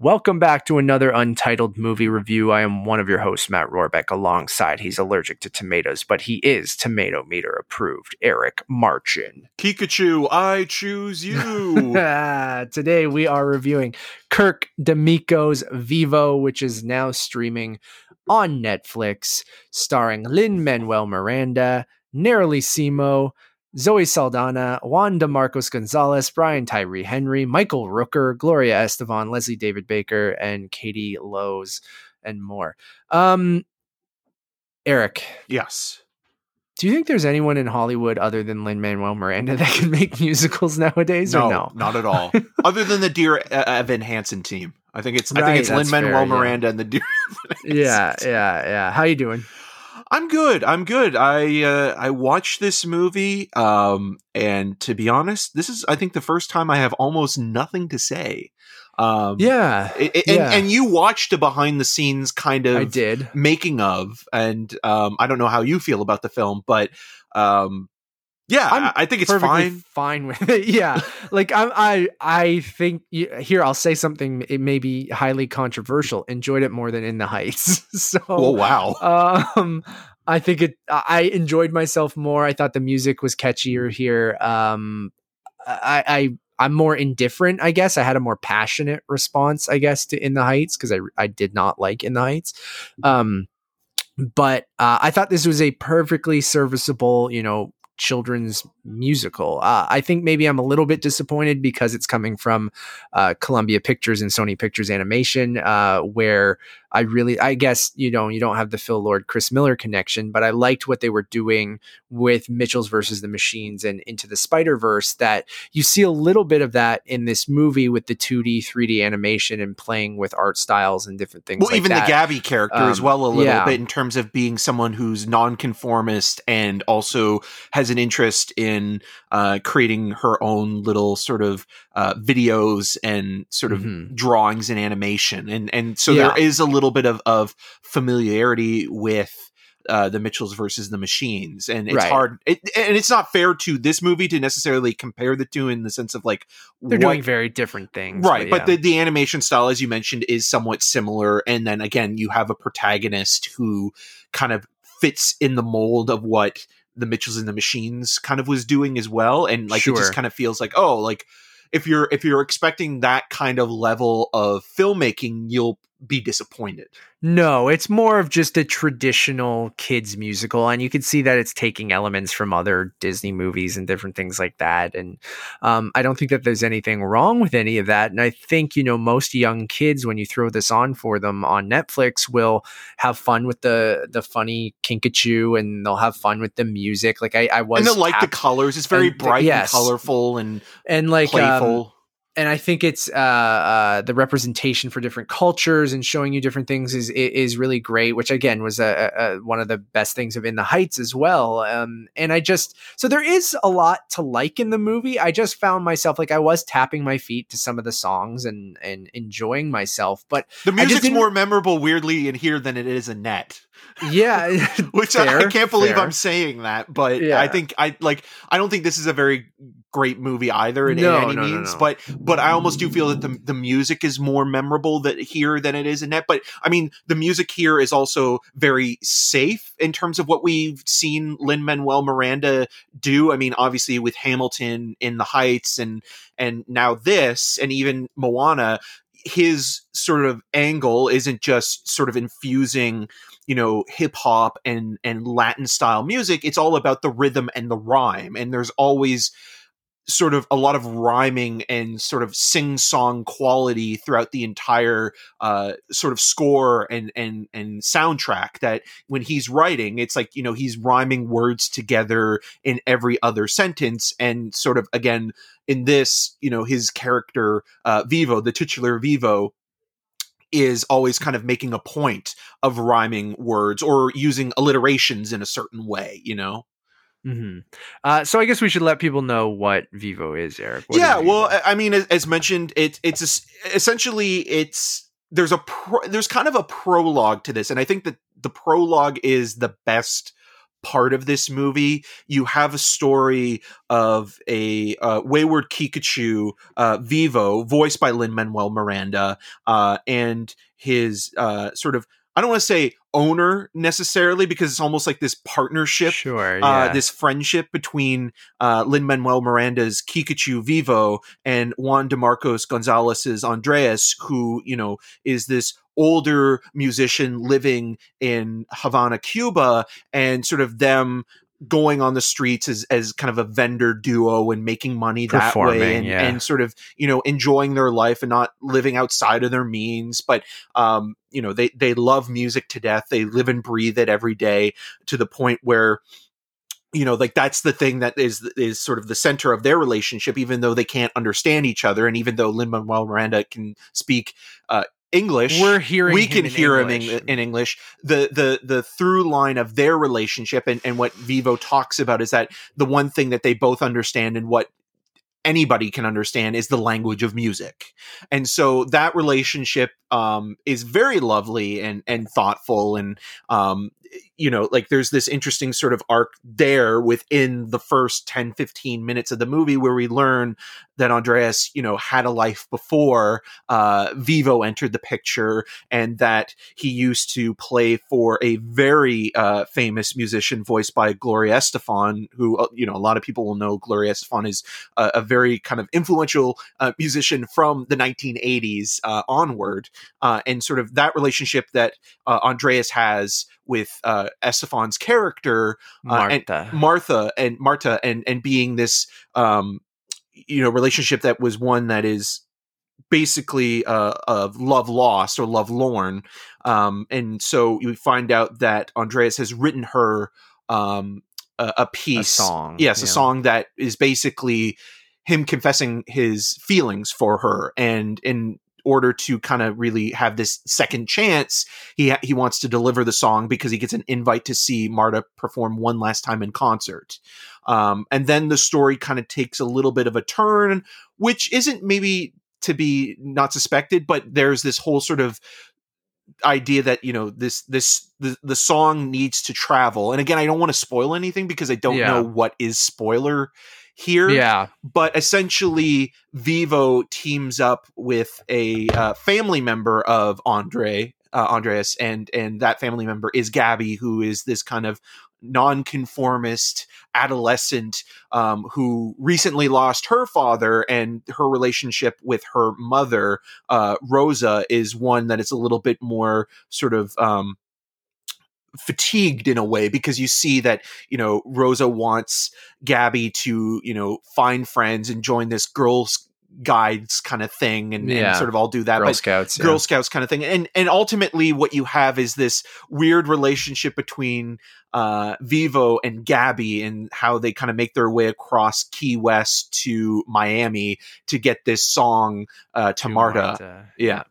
Welcome back to another Untitled Movie Review. I am one of your hosts, Matt Rohrbeck, alongside he's allergic to tomatoes, but he is tomato meter approved, Eric Marchin. Pikachu, I choose you. Today we are reviewing Kirk DeMicco's Vivo, which is now streaming on Netflix, starring Lin Manuel Miranda, Ynairaly Simo, Zoe Saldana, Juan de Marcos Gonzalez, Brian Tyree Henry, Michael Rooker, Gloria Estefan, Leslie David Baker, and Katie Lowes, and more. Um, Eric. Yes. Do you think there's anyone in Hollywood other than Lin Manuel Miranda that can make musicals nowadays? No, no? not at all. other than the Dear Evan Hansen team, I think it's right, I think it's Lin Manuel Miranda yeah. and the Dear. yeah, yeah, yeah. How you doing? I'm good. I'm good. I uh, I watched this movie, um, and to be honest, this is I think the first time I have almost nothing to say. Um, yeah, it, and, yeah. and you watched a behind the scenes kind of I did making of, and um, I don't know how you feel about the film, but um, yeah, I'm I think it's fine. Fine with it. Yeah, like I'm, I, I think here I'll say something. It may be highly controversial. Enjoyed it more than In the Heights. so, oh wow. Um, I think it. I enjoyed myself more. I thought the music was catchier here. Um, I, I I'm more indifferent, I guess. I had a more passionate response, I guess, to In the Heights because I I did not like In the Heights. Um, but uh, I thought this was a perfectly serviceable, you know, children's musical. Uh, I think maybe I'm a little bit disappointed because it's coming from uh, Columbia Pictures and Sony Pictures Animation, uh, where I really, I guess, you know, you don't have the Phil Lord, Chris Miller connection, but I liked what they were doing with Mitchell's versus the Machines and Into the Spider Verse. That you see a little bit of that in this movie with the 2D, 3D animation and playing with art styles and different things. Well, like even that. the Gabby character um, as well, a little yeah. bit in terms of being someone who's nonconformist and also has an interest in uh, creating her own little sort of uh, videos and sort of Mhm. drawings and animation, and and so Yeah. there is a little bit of of familiarity with. Uh, the Mitchells versus the Machines, and it's Right. hard, it, and it's not fair to this movie to necessarily compare the two in the sense of like They're what- doing very different things. right but, yeah. the, the animation style as you mentioned is somewhat similar and then again you have a protagonist who kind of fits in the mold of what the mitchells and the machines kind of was doing as well. And like it just kind of feels like oh like if you're if you're expecting that kind of level of filmmaking you'll be disappointed No, it's more of just a traditional kids musical, and you can see that it's taking elements from other Disney movies and different things like that. And um, I don't think that there's anything wrong with any of that. And I think you know most young kids, when you throw this on for them on Netflix, will have fun with the the funny Kinkajou, and they'll have fun with the music. Like I, I was and they like the colors it's very and bright yes. and colorful and and like um, playful and I think it's uh, uh, the representation for different cultures and showing you different things is is really great. Which again was a, a, one of the best things of In the Heights as well. Um, and I just so there is a lot to like in the movie. I just found myself like I was tapping my feet to some of the songs and and enjoying myself. But the music's more memorable weirdly in here than it is in net yeah, which I, I can't believe fair. I'm saying that, but Yeah. I think I like I don't think this is a very great movie either in, No, any no, means. no. But but I almost do feel that the the music is more memorable that here than it is in that But I mean, the music here is also very safe in terms of what we've seen Lin Manuel Miranda do. I mean, obviously with Hamilton in the Heights and and now this and even Moana. His sort of angle isn't just sort of infusing you know hip hop and and Latin style music. It's all about the rhythm and the rhyme, and there's always sort of a lot of rhyming and sort of sing song quality throughout the entire uh, sort of score and and and soundtrack. That when he's writing, it's like you know he's rhyming words together in every other sentence, and sort of again in this, you know, his character uh, Vivo, the titular Vivo, is always kind of making a point of rhyming words or using alliterations in a certain way, you know? Hmm Uh, so I guess we should let people know what Vivo is, Eric. What is yeah, well, I mean, as, as mentioned, it, it's es- essentially it's there's a pro- there's kind of a prologue to this, and I think that the prologue is the best part of this movie. You have a story of a uh, wayward Kinkajou, uh, Vivo, voiced by Lin Manuel Miranda, uh, and his uh, sort of I don't want to say owner necessarily because it's almost like this partnership, Sure. uh, this friendship between uh, Lin Manuel Miranda's Kinkajou Vivo and Juan DeMarcos Gonzalez's Andreas, who you know is this older musician living in Havana, Cuba, and sort of them going on the streets as, as kind of a vendor duo and making money that way and, yeah. and sort of you know enjoying their life and not living outside of their means. But um you know they they love music to death. They live and breathe it every day to the point where you know like that's the thing that is is sort of the center of their relationship even though they can't understand each other. And even though Lin Manuel Miranda can speak uh English We're hearing. we him can hear English. him in, in English. The the the through line of their relationship and, and what Vivo talks about is that the one thing that they both understand and what anybody can understand is the language of music. And so that relationship um, is very lovely and and thoughtful and um, you know like there's this interesting sort of arc there within the first 10 15 minutes of the movie where we learn that Andreas you know had a life before uh, Vivo entered the picture and that he used to play for a very uh, famous musician voiced by Gloria Estefan who uh, you know a lot of people will know Gloria Estefan is a, a very kind of influential uh, musician from the 1980s uh, onward. Uh, and sort of that relationship that Andreas has with uh, Estefan's character uh, and Martha. Martha and Marta and and being this um you know relationship that was one that is basically uh of love lost or love lorn um and so you find out that Andreas has written her um a, a a piece song. yes a song that is basically him confessing his feelings for her and in order to kind of really have this second chance he ha- he wants to deliver the song because he gets an invite to see Marta perform one last time in concert um, and then the story kind of takes a little bit of a turn which isn't maybe to be not suspected but there's this whole sort of idea that you know this this the, the song needs to travel and again i don't want to spoil anything because i don't Yeah. know what is spoiler here Yeah. but essentially vivo teams up with a uh, family member of andre uh, andreas and and that family member is gabby who is this kind of nonconformist adolescent um, who recently lost her father and her relationship with her mother uh, rosa is one that is a little bit more sort of um, fatigued in a way because you see that you know Rosa wants Gabby to you know find friends and join this girls guides kind of thing and, Yeah. and sort of all do that Girl but Scouts. yeah. Girl Scouts kind of thing and and ultimately what you have is this weird relationship between uh Vivo and Gabby and how they kind of make their way across Key West to Miami to get this song uh to, to Marta. Yeah.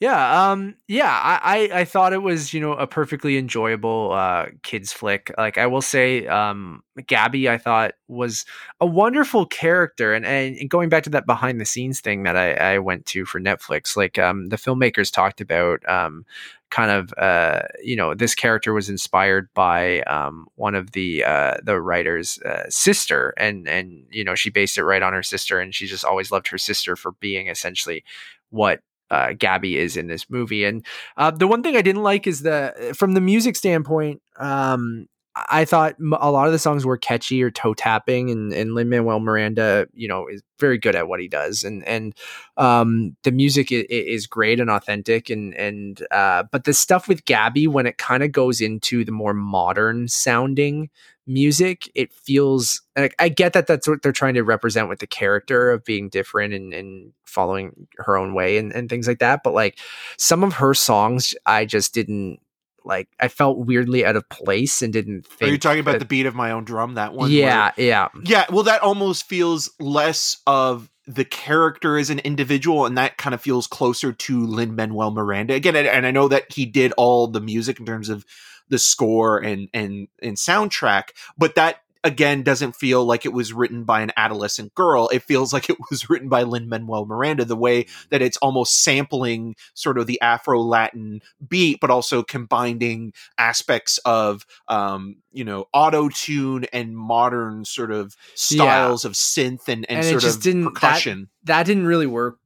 Yeah, um, yeah, I, I, I thought it was, you know, a perfectly enjoyable uh kids flick. Like I will say, um Gabby I thought was a wonderful character and, and going back to that behind the scenes thing that I, I went to for Netflix, like um the filmmakers talked about um kind of uh you know this character was inspired by um one of the uh the writer's uh, sister and and you know she based it right on her sister and she just always loved her sister for being essentially what uh, Gabby is in this movie. And uh, the one thing I didn't like is the from the music standpoint. Um, I thought a lot of the songs were catchy or toe tapping, and and Lin Manuel Miranda, you know, is very good at what he does, and and um, the music is, is great and authentic, and and uh, but the stuff with Gabby when it kind of goes into the more modern sounding music, it feels like I get that that's what they're trying to represent with the character of being different and, and following her own way and, and things like that. But like some of her songs, I just didn't like. I felt weirdly out of place and didn't think. Are you talking about that- the beat of my own drum that one? where- Yeah, yeah, Yeah, well, that almost feels less of the character as an individual, and that kind of feels closer to Lin Manuel Miranda again. And, and I know that he did all the music in terms of the score and and and soundtrack, but that again doesn't feel like it was written by an adolescent girl. It feels like it was written by Lin Manuel Miranda. The way that it's almost sampling sort of the Afro Latin beat, but also combining aspects of um, you know auto tune and modern sort of styles of synth and, and, And it sort just of didn't- that- percussion. that didn't really work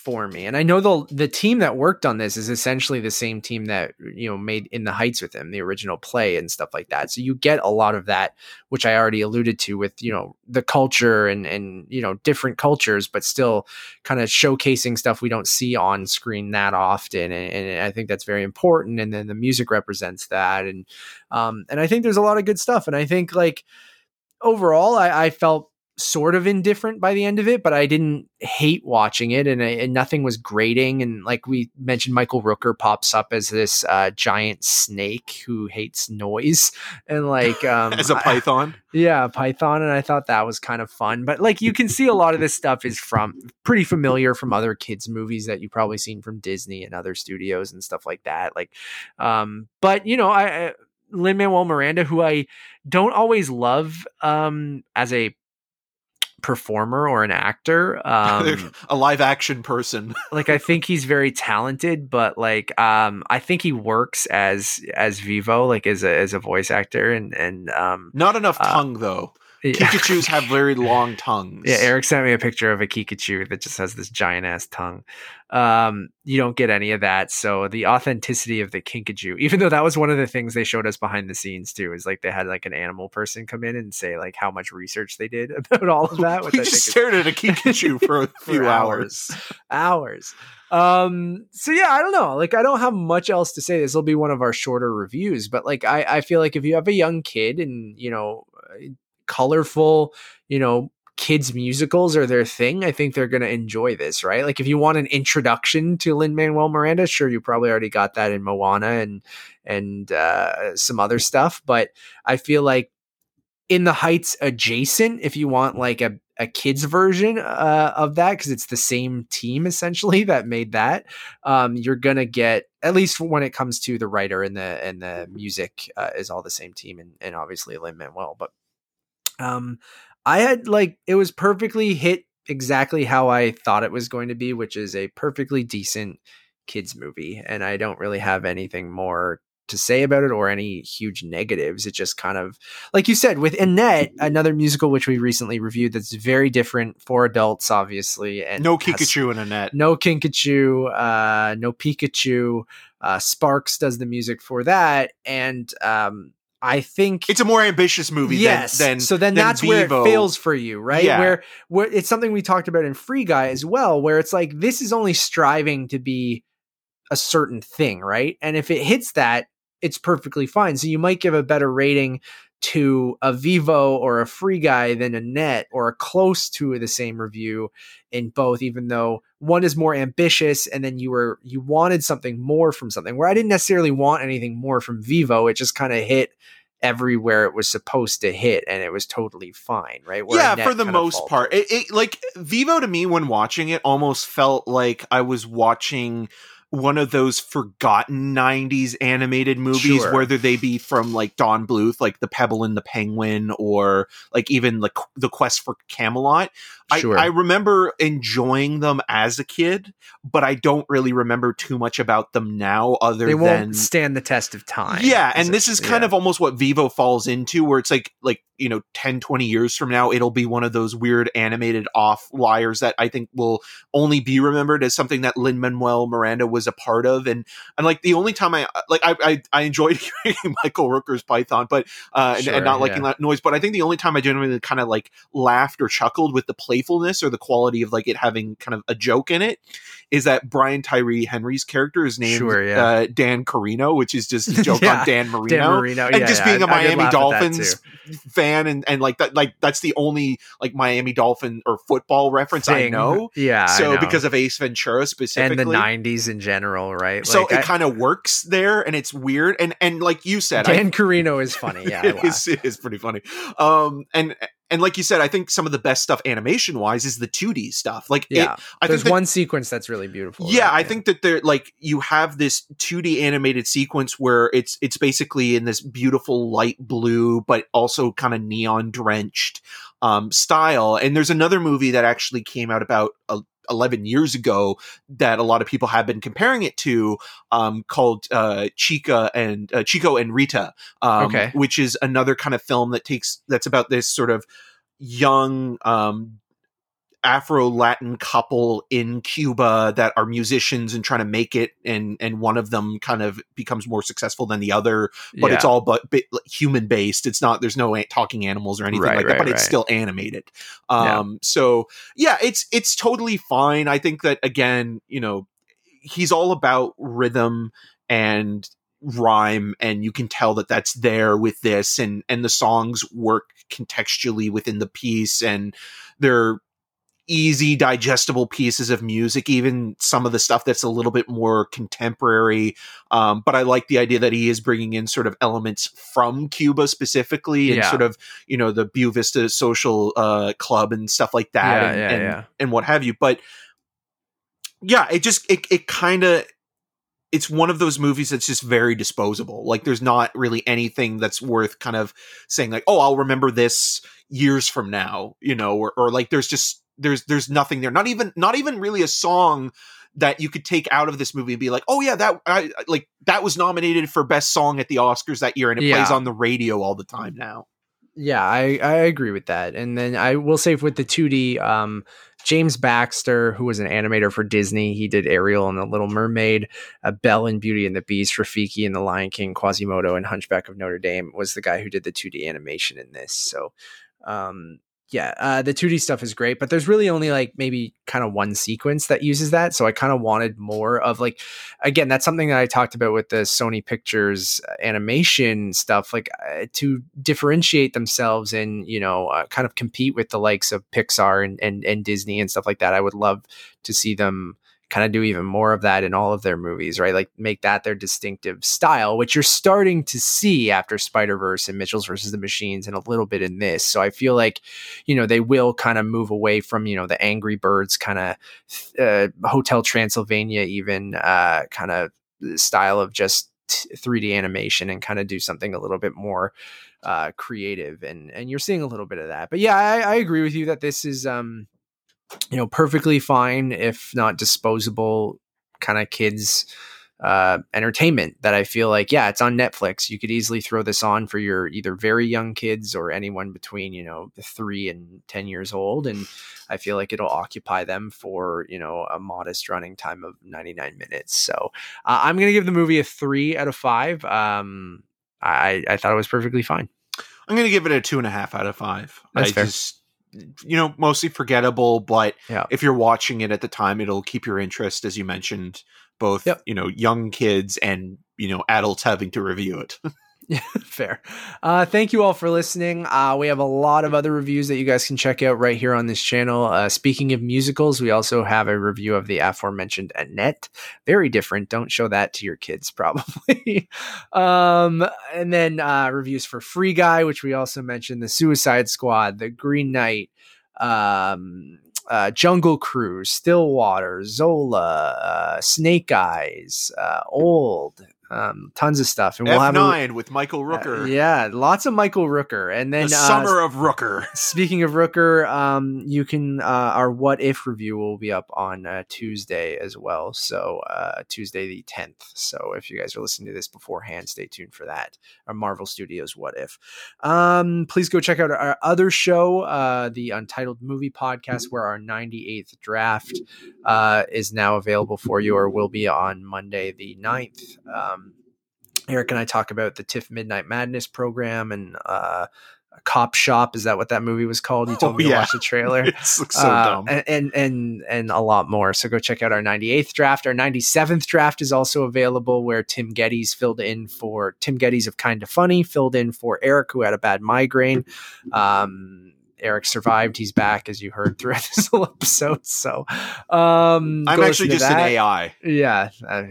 for me. And I know the the team that worked on this is essentially the same team that you know made In the Heights with him, the original play and stuff like that. So you get a lot of that, which I already alluded to with you know the culture and and you know different cultures, but still kind of showcasing stuff we don't see on screen that often. And, and I think that's very important. And then the music represents that. And um and I think there's a lot of good stuff. And I think like overall, I, I felt sort of indifferent by the end of it, but I didn't hate watching it, and, I, and nothing was grating. And like we mentioned, Michael Rooker pops up as this uh, giant snake who hates noise, and like um, As a python, yeah, Python, and I thought that was kind of fun. But like you can see a lot of this stuff is from pretty familiar from other kids movies that you've probably seen from Disney and other studios and stuff like that. Like, um, but you know, I, I Lin Manuel Miranda, who I don't always love um as a performer or an actor. Um, a live action person. like I think he's very talented, but like um I think he works as as Vivo, like as a as a voice actor and and um Not enough Uh, tongue though. Yeah. Kinkajous have very long tongues. Yeah, Eric sent me a picture of a Kinkajou that just has this giant ass tongue. Um, you don't get any of that. So the authenticity of the Kinkajou, even though that was one of the things they showed us behind the scenes too, is like they had like an animal person come in and say like how much research they did about all of that. Which we I just think stared at a Kinkajou for a few hours. hours. hours. Um, so yeah, I don't know. Like I don't have much else to say. This will be one of our shorter reviews, but like I, I feel like if you have a young kid and you know, colorful, you know, kids musicals are their thing, I think they're going to enjoy this, right? Like if you want an introduction to Lin Manuel Miranda, sure, you probably already got that in Moana and and uh, some other stuff, but I feel like in the Heights adjacent, if you want like a a kids version uh, of that, because it's the same team essentially that made that, um, you're gonna get at least when it comes to the writer and the and the music uh, is all the same team, and, and obviously Lin Manuel, but um i had like it was perfectly hit exactly how i thought it was going to be which is a perfectly decent kids movie and i don't really have anything more to say about it or any huge negatives it just kind of like you said with annette another musical which we recently reviewed that's very different for adults obviously and No Kikachu in Annette. no Kinkajou, uh, no Pikachu. Uh, Sparks does the music for that, and um, I think It's a more ambitious movie yes. than, than so then than that's where it fails for you, right? Yeah. Where where it's something we talked about in Free Guy as well, where it's like this is only striving to be a certain thing, right? And if it hits that, it's perfectly fine. So you might give a better rating to a Vivo or a Free Guy than a Net or a close to the same review in both, even though one is more ambitious and then you were you wanted something more from something where I didn't necessarily want anything more from Vivo. It just kind of hit everywhere it was supposed to hit and it was totally fine, right? Where yeah, for the most faltered. part. It, it like Vivo to me when watching it almost felt like I was watching one of those forgotten 90s animated movies Sure. whether they be from like Don Bluth like The Pebble and the Penguin or like even like The Quest for Camelot. Sure. I, I remember enjoying them as a kid, but I don't really remember too much about them now other they than won't stand the test of time. yeah and this is kind yeah. of almost what vivo falls into where it's like like you know 10 20 years from now it'll be one of those weird animated off liars that i think will only be remembered as something that lin manuel miranda was a part of and and like the only time i like i i, I enjoyed hearing michael rooker's python but uh and, Sure, and not liking yeah. that noise but i think the only time i genuinely kind of like laughed or chuckled with the playfulness or the quality of like it having kind of a joke in it is that brian tyree henry's character is named Sure, yeah. uh, dan carino which is just a joke Yeah. on dan marino Dan Marino, and yeah, just being a I- I Miami Dolphins fan and, and like that like that's the only like Miami Dolphin or football reference I know. Yeah. So know. because of Ace Ventura specifically. and the '90s in general, right? so Like, it I- kind of works there and it's weird and and like you said I Dan Carino is funny. Yeah, I it is, it is pretty funny. Um, and and like you said, I think some of the best stuff animation wise is the 2D stuff. Like, Yeah. it, I There's think that- one sequence that's really beautiful. yeah, right? I think that they're like you have this 2D animated sequence where it's it's basically in this beautiful light blue, but also kind of neon drenched um, style. And there's another movie that actually came out about uh, 11 years ago that a lot of people have been comparing it to, um, called uh, Chica and uh, Chico and Rita, um, Okay. which is another kind of film that takes that's about this sort of young um, Afro Latin couple in Cuba that are musicians and trying to make it, and and one of them kind of becomes more successful than the other, but it's all but bit human based. It's not there's no talking animals or anything Right, like that, right, but it's still animated. Yeah. Um, so yeah, it's it's totally fine. I think that again, you know, he's all about rhythm and rhyme and you can tell that that's there with this and and the songs work contextually within the piece and they're easy digestible pieces of music even some of the stuff that's a little bit more contemporary. Um, but i like the idea that he is bringing in sort of elements from cuba specifically and Yeah. sort of you know the Buena Vista social uh, club and stuff like that Yeah, and, yeah, and, and what have you. But yeah it just it, it kind of it's one of those movies that's just very disposable. Like there's not really anything that's worth kind of saying like oh i'll remember this years from now you know or, or like there's just there's there's nothing there not even not even really a song that you could take out of this movie and be like oh yeah that I, like that was nominated for best song at the oscars that year and it Yeah. plays on the radio all the time now Yeah, I, I agree with that. And then I will say with the 2D, um, James Baxter, who was an animator for Disney, he did Ariel and the Little Mermaid, uh, Belle and Beauty and the Beast, Rafiki and the Lion King, Quasimodo and Hunchback of Notre Dame was the guy who did the 2D animation in this. So, um, yeah, uh, the 2D stuff is great, but there's really only like maybe kind of one sequence that uses that. So I kind of wanted more of like, again, that's something that I talked about with the Sony Pictures uh, animation stuff, like uh, to differentiate themselves and you know uh, kind of compete with the likes of Pixar and, and and Disney and stuff like that. I would love to see them kind of do even more of that in all of their movies, right? Like make that their distinctive style, which you're starting to see after Spider Verse and Mitchell's versus the Machines, and a little bit in this. So I feel like you know they will kind of move away from you know the Angry Birds kind of uh, Hotel Transylvania, even uh, kind of style of just 3D animation and kind of do something a little bit more uh, creative. And and you're seeing a little bit of that. But yeah, I, I agree with you that this is um, you know perfectly fine if not disposable kind of kids uh entertainment that i feel like yeah it's on netflix. You could easily throw this on for your either very young kids or anyone between you know 3 and 10 years old and i feel like it'll occupy them for you know a modest running time of 99 minutes. So uh, i'm gonna give the movie a 3 out of 5 um i i thought it was perfectly fine. I'm gonna give it a two and a half out of five. That's I fair. just you know mostly forgettable but Yeah. if you're watching it at the time it'll keep your interest as you mentioned both Yep. you know young kids and you know adults having to review it fair. Uh, thank you all for listening. Uh, we have a lot of other reviews that you guys can check out right here on this channel. Uh, speaking of musicals, we also have a review of the aforementioned Annette. Very different. Don't show that to your kids, probably. um, and then uh, reviews for Free Guy, which we also mentioned, The Suicide Squad, The Green Knight, um, uh, Jungle Cruise, Stillwater, Zola, uh, Snake Eyes, uh, Old, um, tons of stuff. And we'll have a, f9 with michael uh, rooker yeah, lots of Michael Rooker. And then the uh, summer of rooker Speaking of Rooker, um, you can uh, our What If review will be up on uh, Tuesday as well. So uh, Tuesday the tenth. So if you guys are listening to this beforehand, stay tuned for that. Our Marvel Studios What If. Um, please go check out our other show, uh, the Untitled Movie Podcast, where our ninety eighth draft uh, is now available for you, or will be on Monday the 9th. Eric and I talk about the TIFF Midnight Madness program and uh, Cop Shop. Is that what that movie was called? You told Oh, me to yeah. watch the trailer. it looks so Uh, dumb and, and and and a lot more. So go check out our 98th draft. Our 97th draft is also available, where Tim Gettys filled in for Tim Gettys of Kind of Funny filled in for Eric, who had a bad migraine. Um, Eric survived. He's back, as you heard throughout this whole episode. So um, i'm actually just an ai Yeah, uh,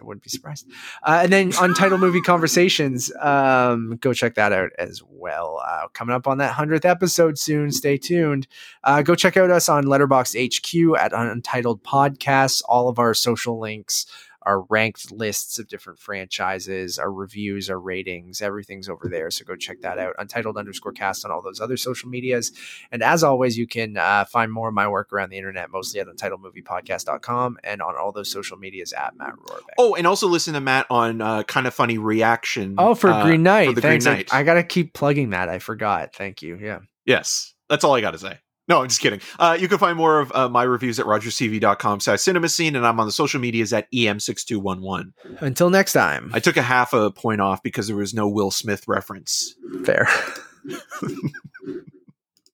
I wouldn't be surprised. Uh, and then Untitled Movie Conversations, um, go check that out as well. Uh, coming up on that hundredth episode soon. Stay tuned. Uh, go check out us on Letterboxd HQ at Untitled Podcasts. All of our social links our ranked lists of different franchises, our reviews, our ratings, everything's over there. So go check that out. Untitled underscore cast on all those other social medias. And as always, you can uh, find more of my work around the internet, mostly at untitledmoviepodcast.com and on all those social medias at Matt Rohrbeck. Oh, and also listen to Matt on uh, kind of funny reaction. Oh, for uh, Green Knight. For the Thanks. Green Knight. I, I got to keep plugging that. I forgot. Thank you. Yeah. yes, that's all I got to say. No, I'm just kidding. Uh, you can find more of uh, my reviews at rogercv.com slash cinema scene, and I'm on the social medias at em6211. Until next time. I took a half a point off because there was no Will Smith reference. Fair.